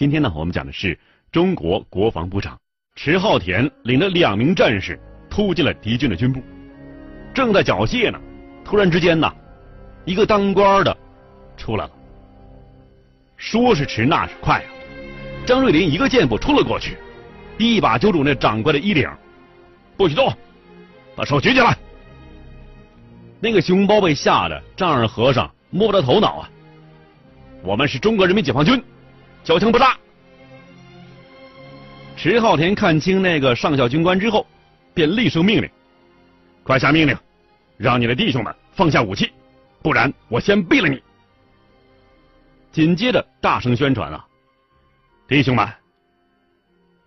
今天呢，我们讲的是中国国防部长迟浩田领着两名战士突进了敌军的军部，正在缴械呢，突然之间呢，一个当官的出来了，说是迟，那是快啊！张瑞林一个箭步冲了过去，一把揪住那长官的衣领，不许动，把手举起来。那个熊包被吓得丈二和尚摸不着头脑啊！我们是中国人民解放军。交枪不杀。迟浩田看清那个上校军官之后，便厉声命令：“快下命令，让你的弟兄们放下武器，不然我先毙了你！”紧接着大声宣传啊：“弟兄们，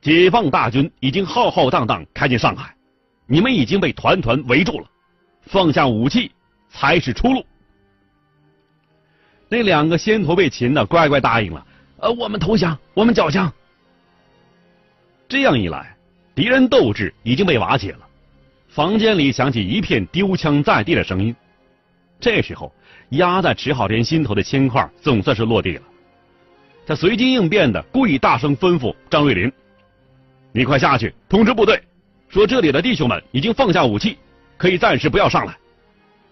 解放大军已经浩浩荡荡开进上海，你们已经被团团围住了，放下武器才是出路。”那两个先头被擒的乖乖答应了。呃，我们投降，我们缴枪。这样一来，敌人斗志已经被瓦解了。房间里响起一片丢枪在地的声音。这时候，压在迟浩田心头的铅块总算是落地了。他随机应变的故意大声吩咐张瑞林：“你快下去通知部队，说这里的弟兄们已经放下武器，可以暂时不要上来，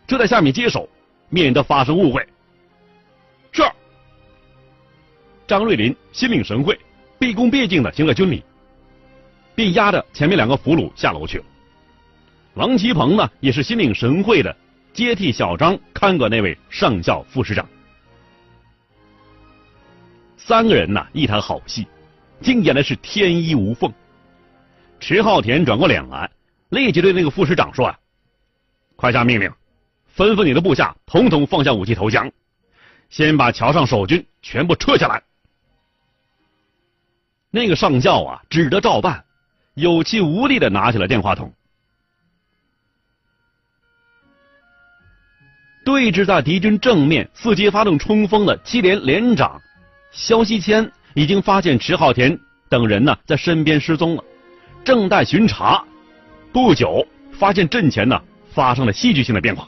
就在下面接手，免得发生误会。”是。张瑞林心领神会，毕恭毕敬的行了军礼，并押着前面两个俘虏下楼去了。王其鹏呢，也是心领神会的接替小张看管那位上校副师长。三个人呢，一台好戏，竟演的是天衣无缝。迟浩田转过脸来，立即对那个副师长说：“啊，快下命令，吩咐你的部下统统放下武器投降，先把桥上守军全部撤下来。”那个上校啊，只得照办，有气无力的拿起了电话筒。对峙在敌军正面，伺机发动冲锋的七连连长肖锡谦已经发现迟浩田等人呢在身边失踪了，正待巡查，不久发现阵前呢发生了戏剧性的变化。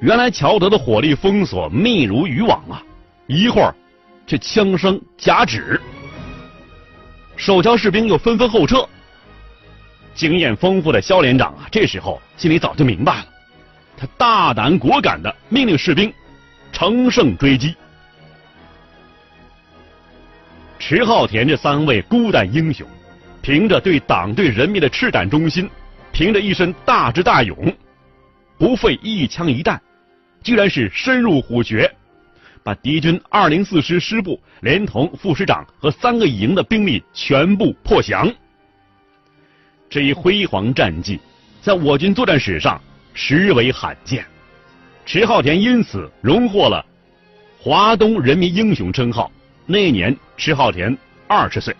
原来乔德的火力封锁密如渔网啊，一会儿却枪声夹止。守桥士兵又纷纷后撤。经验丰富的肖连长啊，这时候心里早就明白了，他大胆果敢的命令士兵乘胜追击。迟浩田这三位孤胆英雄，凭着对党对人民的赤胆忠心，凭着一身大智大勇，不费一枪一弹，居然是深入虎穴。把敌军二零四师师部连同副师长和三个营的兵力全部破降，这一辉煌战绩在我军作战史上实为罕见。迟浩田因此荣获了华东人民英雄称号。那年，迟浩田二十岁。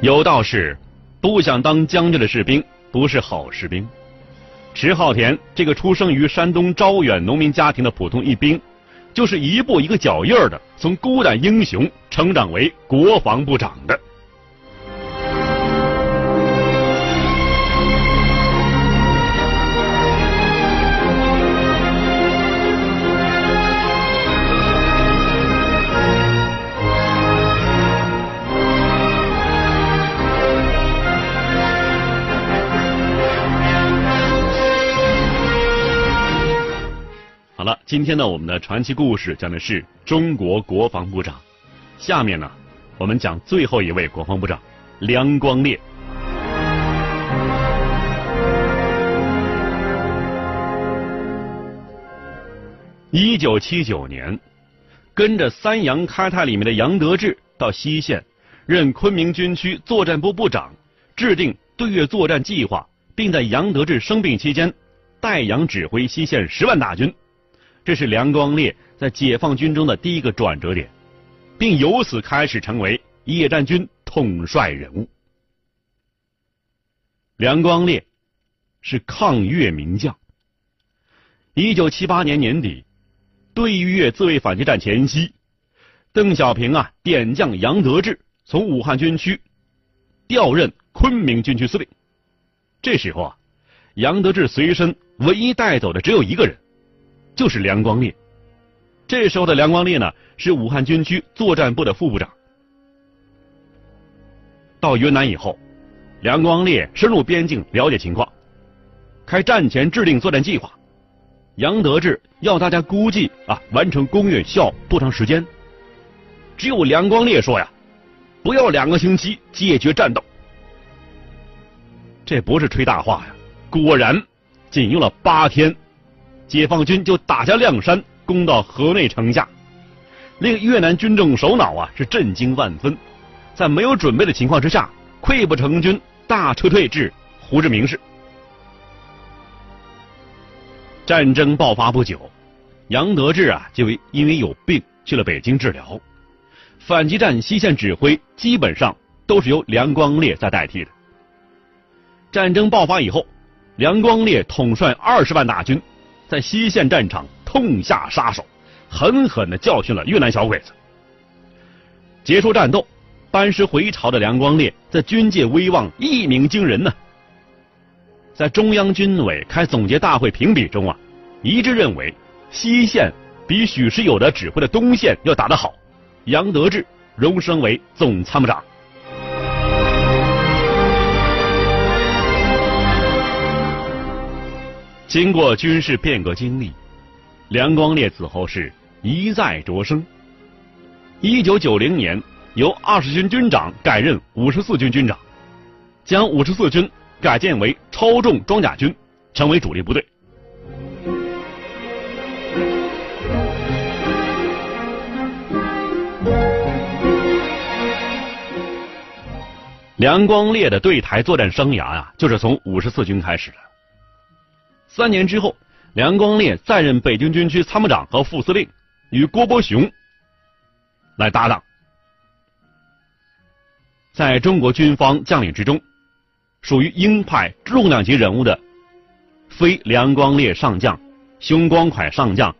有道是。不想当将军的士兵不是好士兵。迟浩田这个出生于山东招远农民家庭的普通一兵，就是一步一个脚印儿的从孤胆英雄成长为国防部长的。好了今天呢，我们的传奇故事讲的是中国国防部长。下面呢，我们讲最后一位国防部长梁光烈。一九七九年，跟着三杨开泰里面的杨得志到西线任昆明军区作战部部长，制定对越作战计划，并在杨得志生病期间代杨指挥西线十万大军，这是梁光烈在解放军中的第一个转折点，并由此开始成为野战军统帅人物。梁光烈是抗越名将。一九七八年年底，对越自卫反击战前夕，邓小平啊点将杨得志从武汉军区调任昆明军区司令。这时候啊，杨得志随身唯一带走的只有一个人，就是梁光烈。这时候的梁光烈呢，是武汉军区作战部的副部长。到云南以后，梁光烈深入边境了解情况，开战前制定作战计划。杨得志要大家估计啊，完成攻略需要多长时间？只有梁光烈说呀，不要两个星期解决战斗。这不是吹大话呀！果然，仅用了八天，解放军就打下亮山，攻到河内城下，令越南军政首脑啊是震惊万分。在没有准备的情况之下，溃不成军，大撤退至胡志明市。战争爆发不久，杨得志啊就因为有病去了北京治疗，反击战西线指挥基本上都是由梁光烈在代替的。战争爆发以后，梁光烈统帅二十万大军，在西线战场痛下杀手，狠狠的教训了越南小鬼子。结束战斗，班师回朝的梁光烈在军界威望一鸣惊人呢。在中央军委开总结大会评比中啊，一致认为西线比许世友的指挥的东线要打得好，杨得志荣升为总参谋长。经过军事变革经历，梁光烈此后是一再擢升。一九九零年，由二十军军长改任五十四军军长，将五十四军。改建为超重装甲军，成为主力部队。梁光烈的对台作战生涯啊，就是从五十四军开始的。三年之后，梁光烈再任北京军区参谋长和副司令，与郭伯雄来搭档。在中国军方将领之中。属于鹰派重量级人物的，非梁光烈上将、熊光蒯上将、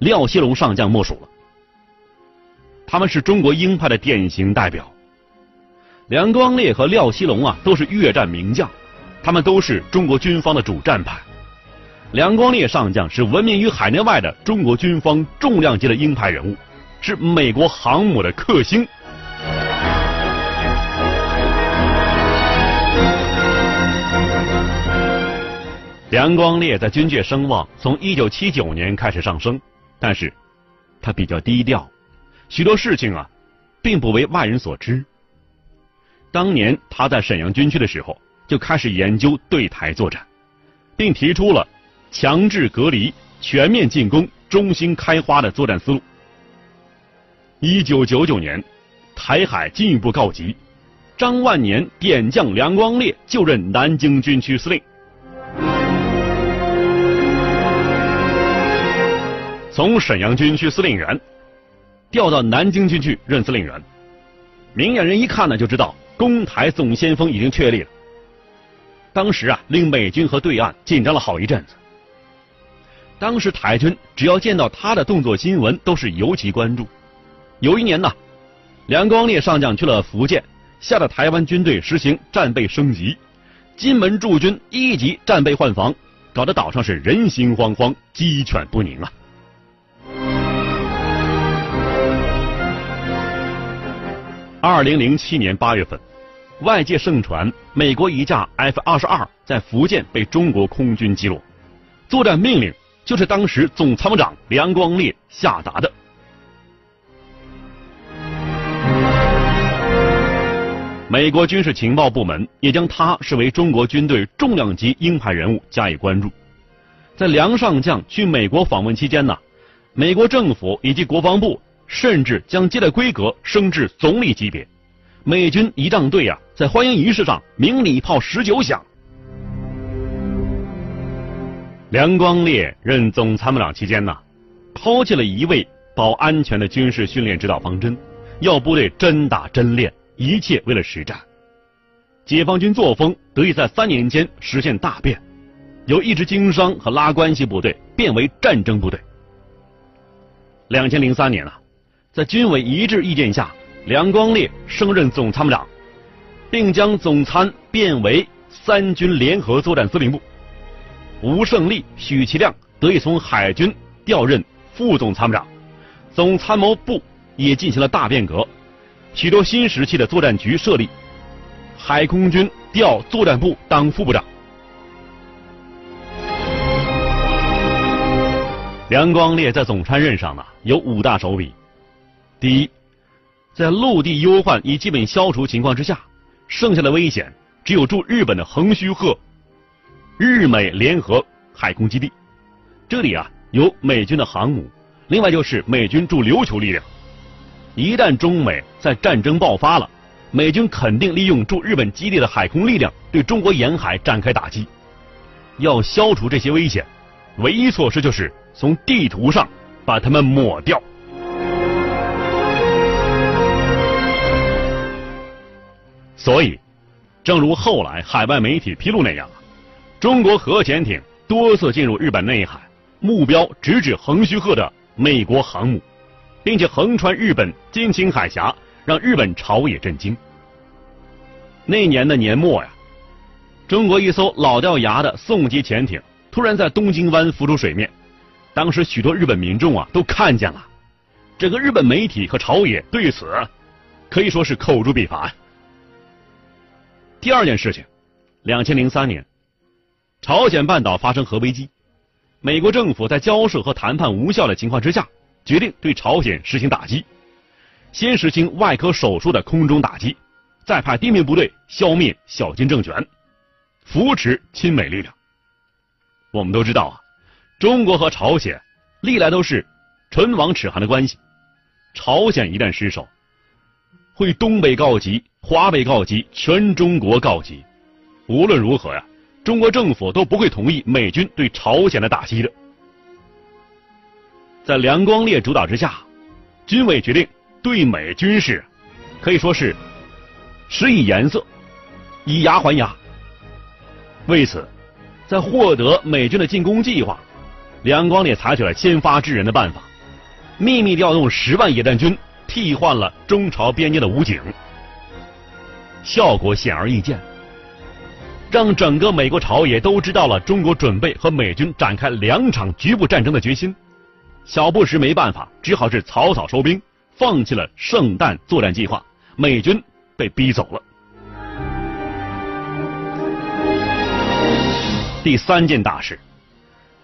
廖锡龙上将莫属了。他们是中国鹰派的典型代表。梁光烈和廖锡龙啊，都是越战名将，他们都是中国军方的主战派。梁光烈上将是闻名于海内外的中国军方重量级的鹰派人物，是美国航母的克星。梁光烈在军界声望从一九七九年开始上升，但是，他比较低调，许多事情啊，并不为外人所知。当年他在沈阳军区的时候，就开始研究对台作战，并提出了强制隔离、全面进攻、中心开花的作战思路。一九九九年，台海进一步告急，张万年点将梁光烈就任南京军区司令。从沈阳军区司令员调到南京军区任司令员，明眼人一看呢就知道攻台总先锋已经确立了。当时啊，令美军和对岸紧张了好一阵子。当时台军只要见到他的动作新闻，都是尤其关注。有一年呢，梁光烈上将去了福建，吓得台湾军队实行战备升级，金门驻军一级战备换防，搞得岛上是人心惶惶，鸡犬不宁啊。二零零七年八月份，外界盛传美国一架 F 二十二在福建被中国空军击落，作战命令就是当时总参谋长梁光烈下达的。美国军事情报部门也将他视为中国军队重量级鹰派人物加以关注。在梁上将去美国访问期间呢，美国政府以及国防部。甚至将接待规格升至总理级别，美军仪仗队啊，在欢迎仪式上鸣礼炮十九响。梁光烈任总参谋长期间呢，抛弃了一味保安全的军事训练指导方针，要部队真打真练，一切为了实战。解放军作风得以在三年间实现大变，由一支经商和拉关系部队变为战争部队。两千零三年啊，在军委一致意见下，梁光烈升任总参谋长，并将总参变为三军联合作战司令部。吴胜利、许其亮得以从海军调任副总参谋长，总参谋部也进行了大变革，许多新时期的作战局设立，海空军调作战部当副部长。梁光烈在总参任上呢有五大手笔：第一，在陆地忧患已基本消除情况之下，剩下的危险只有驻日本的横须贺。日美联合海空基地，这里啊有美军的航母，另外就是美军驻琉球力量。一旦中美在战争爆发了，美军肯定利用驻日本基地的海空力量对中国沿海展开打击。要消除这些危险，唯一措施就是从地图上把它们抹掉。所以，正如后来海外媒体披露那样。中国核潜艇多次进入日本内海，目标直指横须贺的美国航母，并且横穿日本金青海峡，让日本朝野震惊。那年的年末呀，中国一艘老掉牙的宋级潜艇突然在东京湾浮出水面，当时许多日本民众啊都看见了，整个日本媒体和朝野对此可以说是口诛笔伐。第二件事情，两千零三年。朝鲜半岛发生核危机，美国政府在交涉和谈判无效的情况之下，决定对朝鲜实行打击。先实行外科手术的空中打击，再派地面部队消灭小金政权，扶持亲美力量。我们都知道啊，中国和朝鲜历来都是唇亡齿寒的关系。朝鲜一旦失守，会东北告急，华北告急，全中国告急。无论如何呀。中国政府都不会同意美军对朝鲜的打击的。在梁光烈主导之下，军委决定对美军事可以说是施以颜色，以牙还牙。为此，在获得美军的进攻计划，梁光烈采取了先发制人的办法，秘密调动十万野战军替换了中朝边境的武警，效果显而易见。让整个美国朝野都知道了中国准备和美军展开两场局部战争的决心，小布什没办法，只好是草草收兵，放弃了圣诞作战计划，美军被逼走了。第三件大事，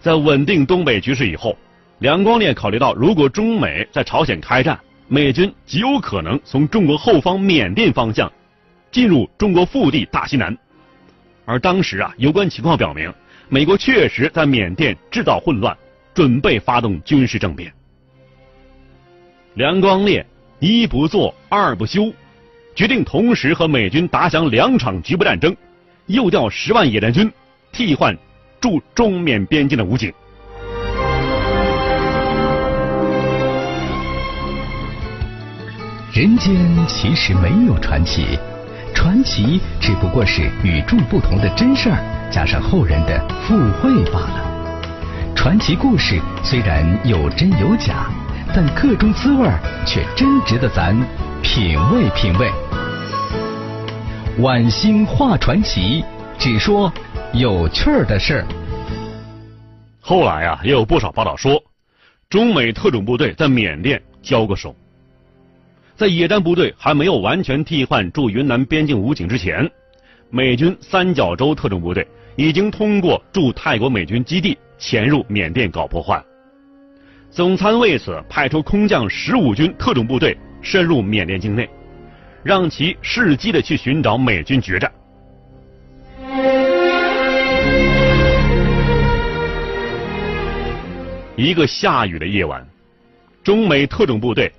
在稳定东北局势以后，梁光烈考虑到，如果中美在朝鲜开战，美军极有可能从中国后方缅甸方向进入中国腹地大西南。而当时啊，有关情况表明，美国确实在缅甸制造混乱，准备发动军事政变。梁光烈一不做二不休，决定同时和美军打响两场局部战争，又调十万野战军替换驻中缅边境的武警。人间其实没有传奇。传奇只不过是与众不同的真事儿，加上后人的附会罢了。传奇故事虽然有真有假，但个中滋味却真值得咱品味品味。晚星画传奇，只说有趣儿的事儿。后来啊，也有不少报道说，中美特种部队在缅甸交过手。在野战部队还没有完全替换驻云南边境武警之前，美军三角洲特种部队已经通过驻泰国美军基地潜入缅甸搞破坏。总参为此派出空降十五军特种部队深入缅甸境内，让其伺机的去寻找美军决战。一个下雨的夜晚，中美特种部队。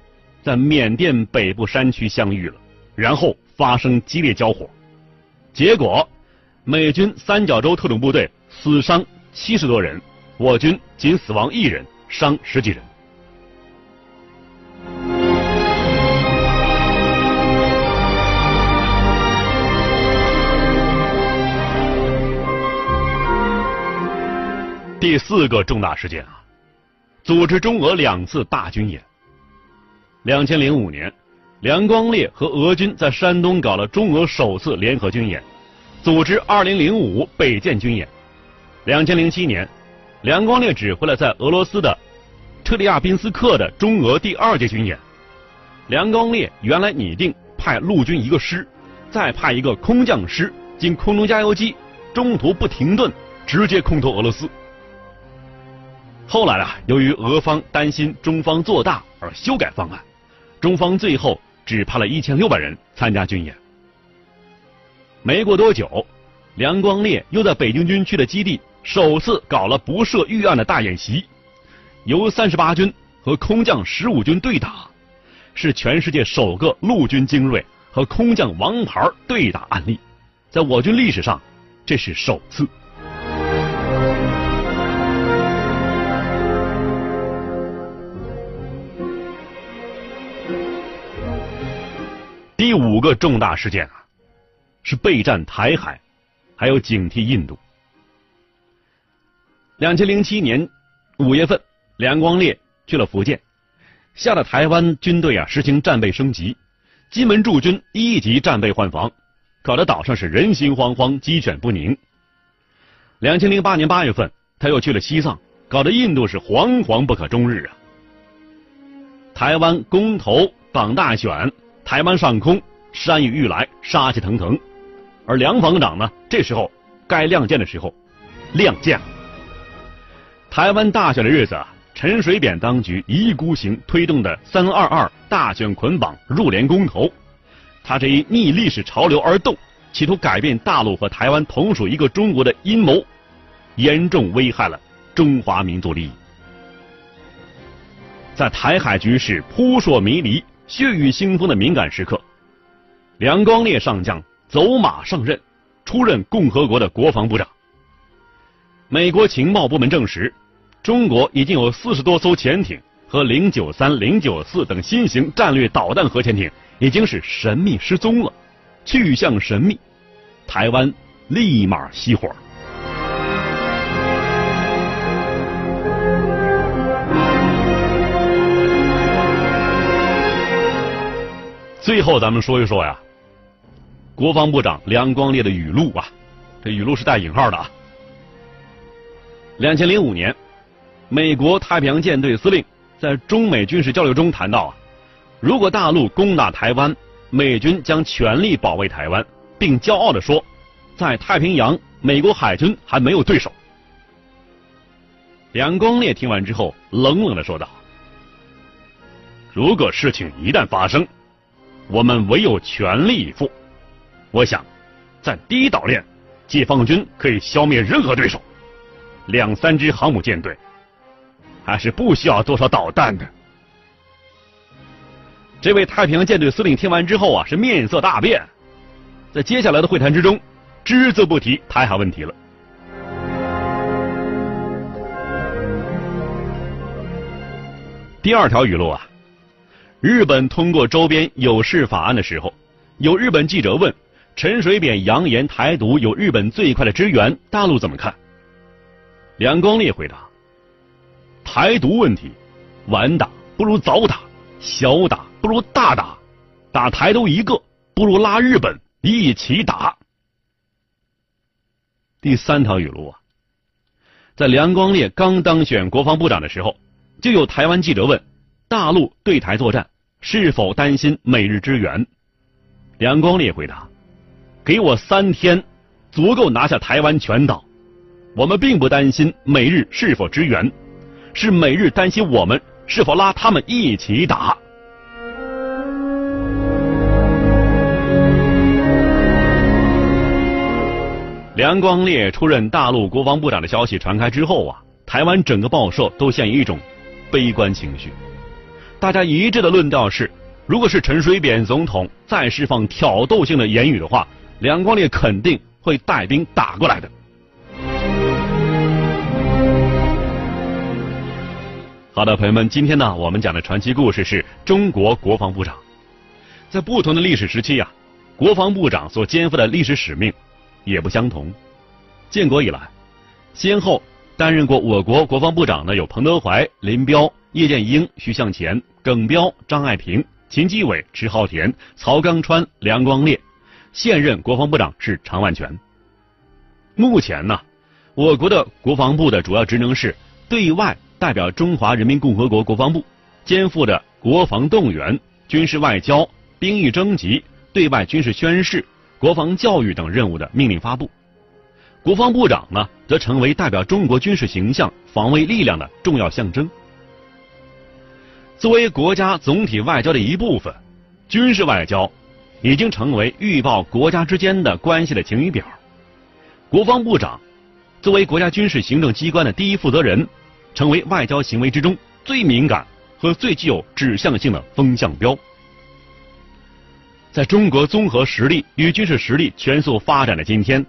在缅甸北部山区相遇了，然后发生激烈交火，结果美军三角洲特种部队死伤七十多人，我军仅死亡一人，伤十几人。第四个重大事件啊，组织中俄两次大军演。两千零五年，梁光烈和俄军在山东搞了中俄首次联合军演，组织二零零五北建军演。两千零七年，梁光烈指挥了在俄罗斯的特里亚宾斯克的中俄第二届军演。梁光烈原来拟定派陆军一个师，再派一个空降师进空中加油机，中途不停顿，直接空投俄罗斯。后来啊，由于俄方担心中方做大而修改方案，中方最后只派了一千六百人参加军演。没过多久，梁光烈又在北京军区的基地首次搞了不设预案的大演习，由三十八军和空降十五军对打，是全世界首个陆军精锐和空降王牌对打案例，在我军历史上，这是首次。五个重大事件啊，是备战台海，还有警惕印度。两千零七年五月份，梁光烈去了福建，吓得台湾军队啊实行战备升级，金门驻军一级战备换防，搞得岛上是人心惶惶、鸡犬不宁。两千零八年八月份，他又去了西藏，搞得印度是惶惶不可终日啊。台湾公投党大选。台湾上空山雨欲来，杀气腾腾，而梁防长呢，这时候该亮剑的时候亮剑。台湾大选的日子啊，陈水扁当局一意孤行推动的“三二二”大选捆绑入联公投，他这一逆历史潮流而动，企图改变大陆和台湾同属一个中国的阴谋，严重危害了中华民族利益。在台海局势扑朔迷离。血雨腥风的敏感时刻，梁光烈上将走马上任，出任共和国的国防部长。美国情报部门证实，中国已经有四十多艘潜艇和零九三、零九四等新型战略导弹核潜艇已经是神秘失踪了，去向神秘。台湾立马熄火。最后，咱们说一说呀，国防部长梁光烈的语录啊，这语录是带引号的啊。两千零五年，美国太平洋舰队司令在中美军事交流中谈到啊，如果大陆攻打台湾，美军将全力保卫台湾，并骄傲的说，在太平洋，美国海军还没有对手。梁光烈听完之后，冷冷的说道：“如果事情一旦发生，”我们唯有全力以赴。我想，在第一岛链，解放军可以消灭任何对手。两三支航母舰队，还是不需要多少导弹的。这位太平洋舰队司令听完之后啊，是面色大变，在接下来的会谈之中，只字不提台海问题了。第二条语录啊。日本通过周边有事法案的时候，有日本记者问陈水扁扬言台独有日本最快的支援，大陆怎么看？梁光烈回答：台独问题，晚打不如早打，小打不如大打，打台独一个不如拉日本一起打。第三条语录啊，在梁光烈刚当选国防部长的时候，就有台湾记者问。大陆对台作战是否担心美日支援？梁光烈回答：“给我三天，足够拿下台湾全岛。我们并不担心美日是否支援，是美日担心我们是否拉他们一起打。”梁光烈出任大陆国防部长的消息传开之后啊，台湾整个报社都陷于一种悲观情绪。大家一致的论调是，如果是陈水扁总统再释放挑逗性的言语的话，梁光烈肯定会带兵打过来的。好的，朋友们，今天呢，我们讲的传奇故事是中国国防部长。在不同的历史时期呀，国防部长所肩负的历史使命也不相同。建国以来，先后担任过我国国防部长的有彭德怀、林彪、叶剑英、徐向前、耿彪、张爱萍、秦基伟、迟浩田、曹刚川、梁光烈。现任国防部长是常万全。目前呢，我国的国防部的主要职能是对外。代表中华人民共和国国防部，肩负着国防动员、军事外交、兵役征集、对外军事宣誓、国防教育等任务的命令发布。国防部长呢，则成为代表中国军事形象、防卫力量的重要象征。作为国家总体外交的一部分，军事外交已经成为预报国家之间的关系的晴雨表。国防部长作为国家军事行政机关的第一负责人。成为外交行为之中最敏感和最具有指向性的风向标。在中国综合实力与军事实力全速发展的今天，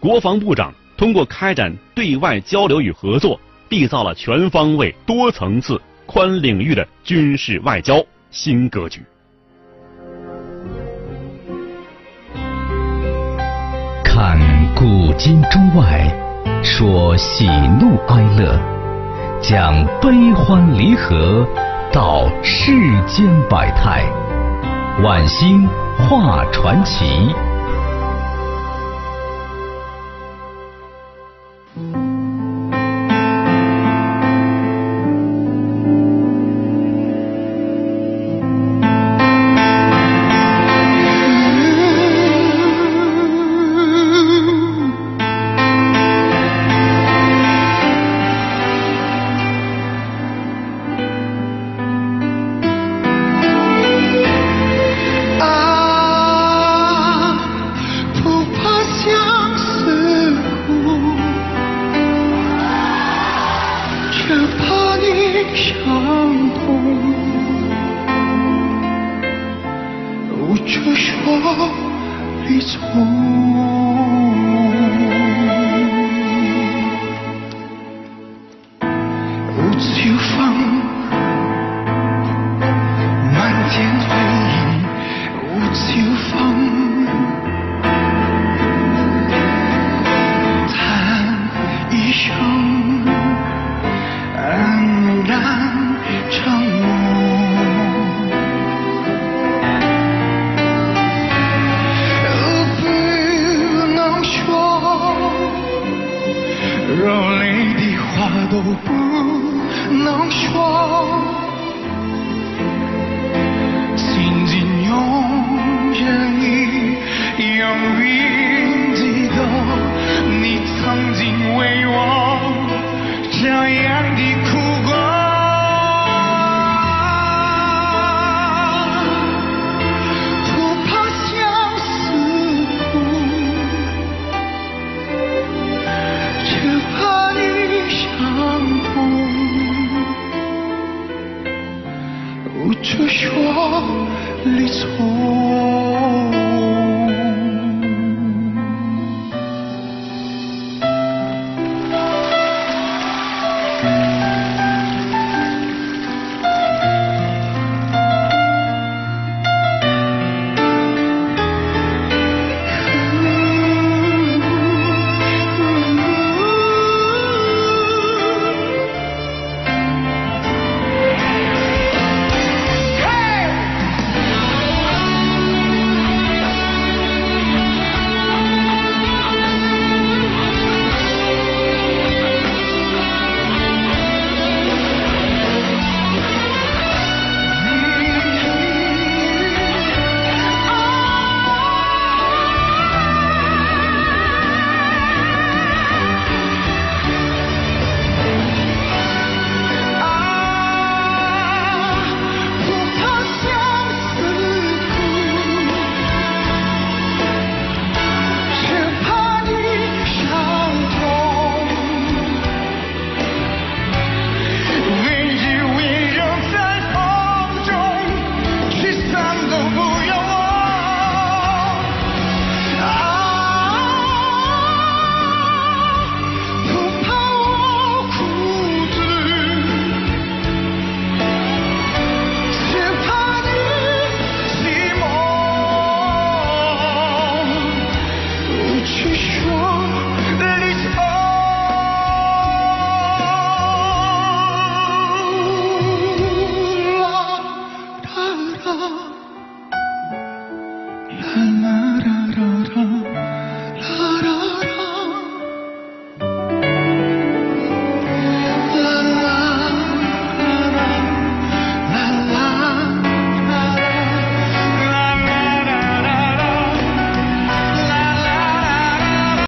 国防部长通过开展对外交流与合作，缔造了全方位、多层次、宽领域的军事外交新格局。看古今中外，说喜怒哀乐。讲悲欢离合，道世间百态，晚星画传奇。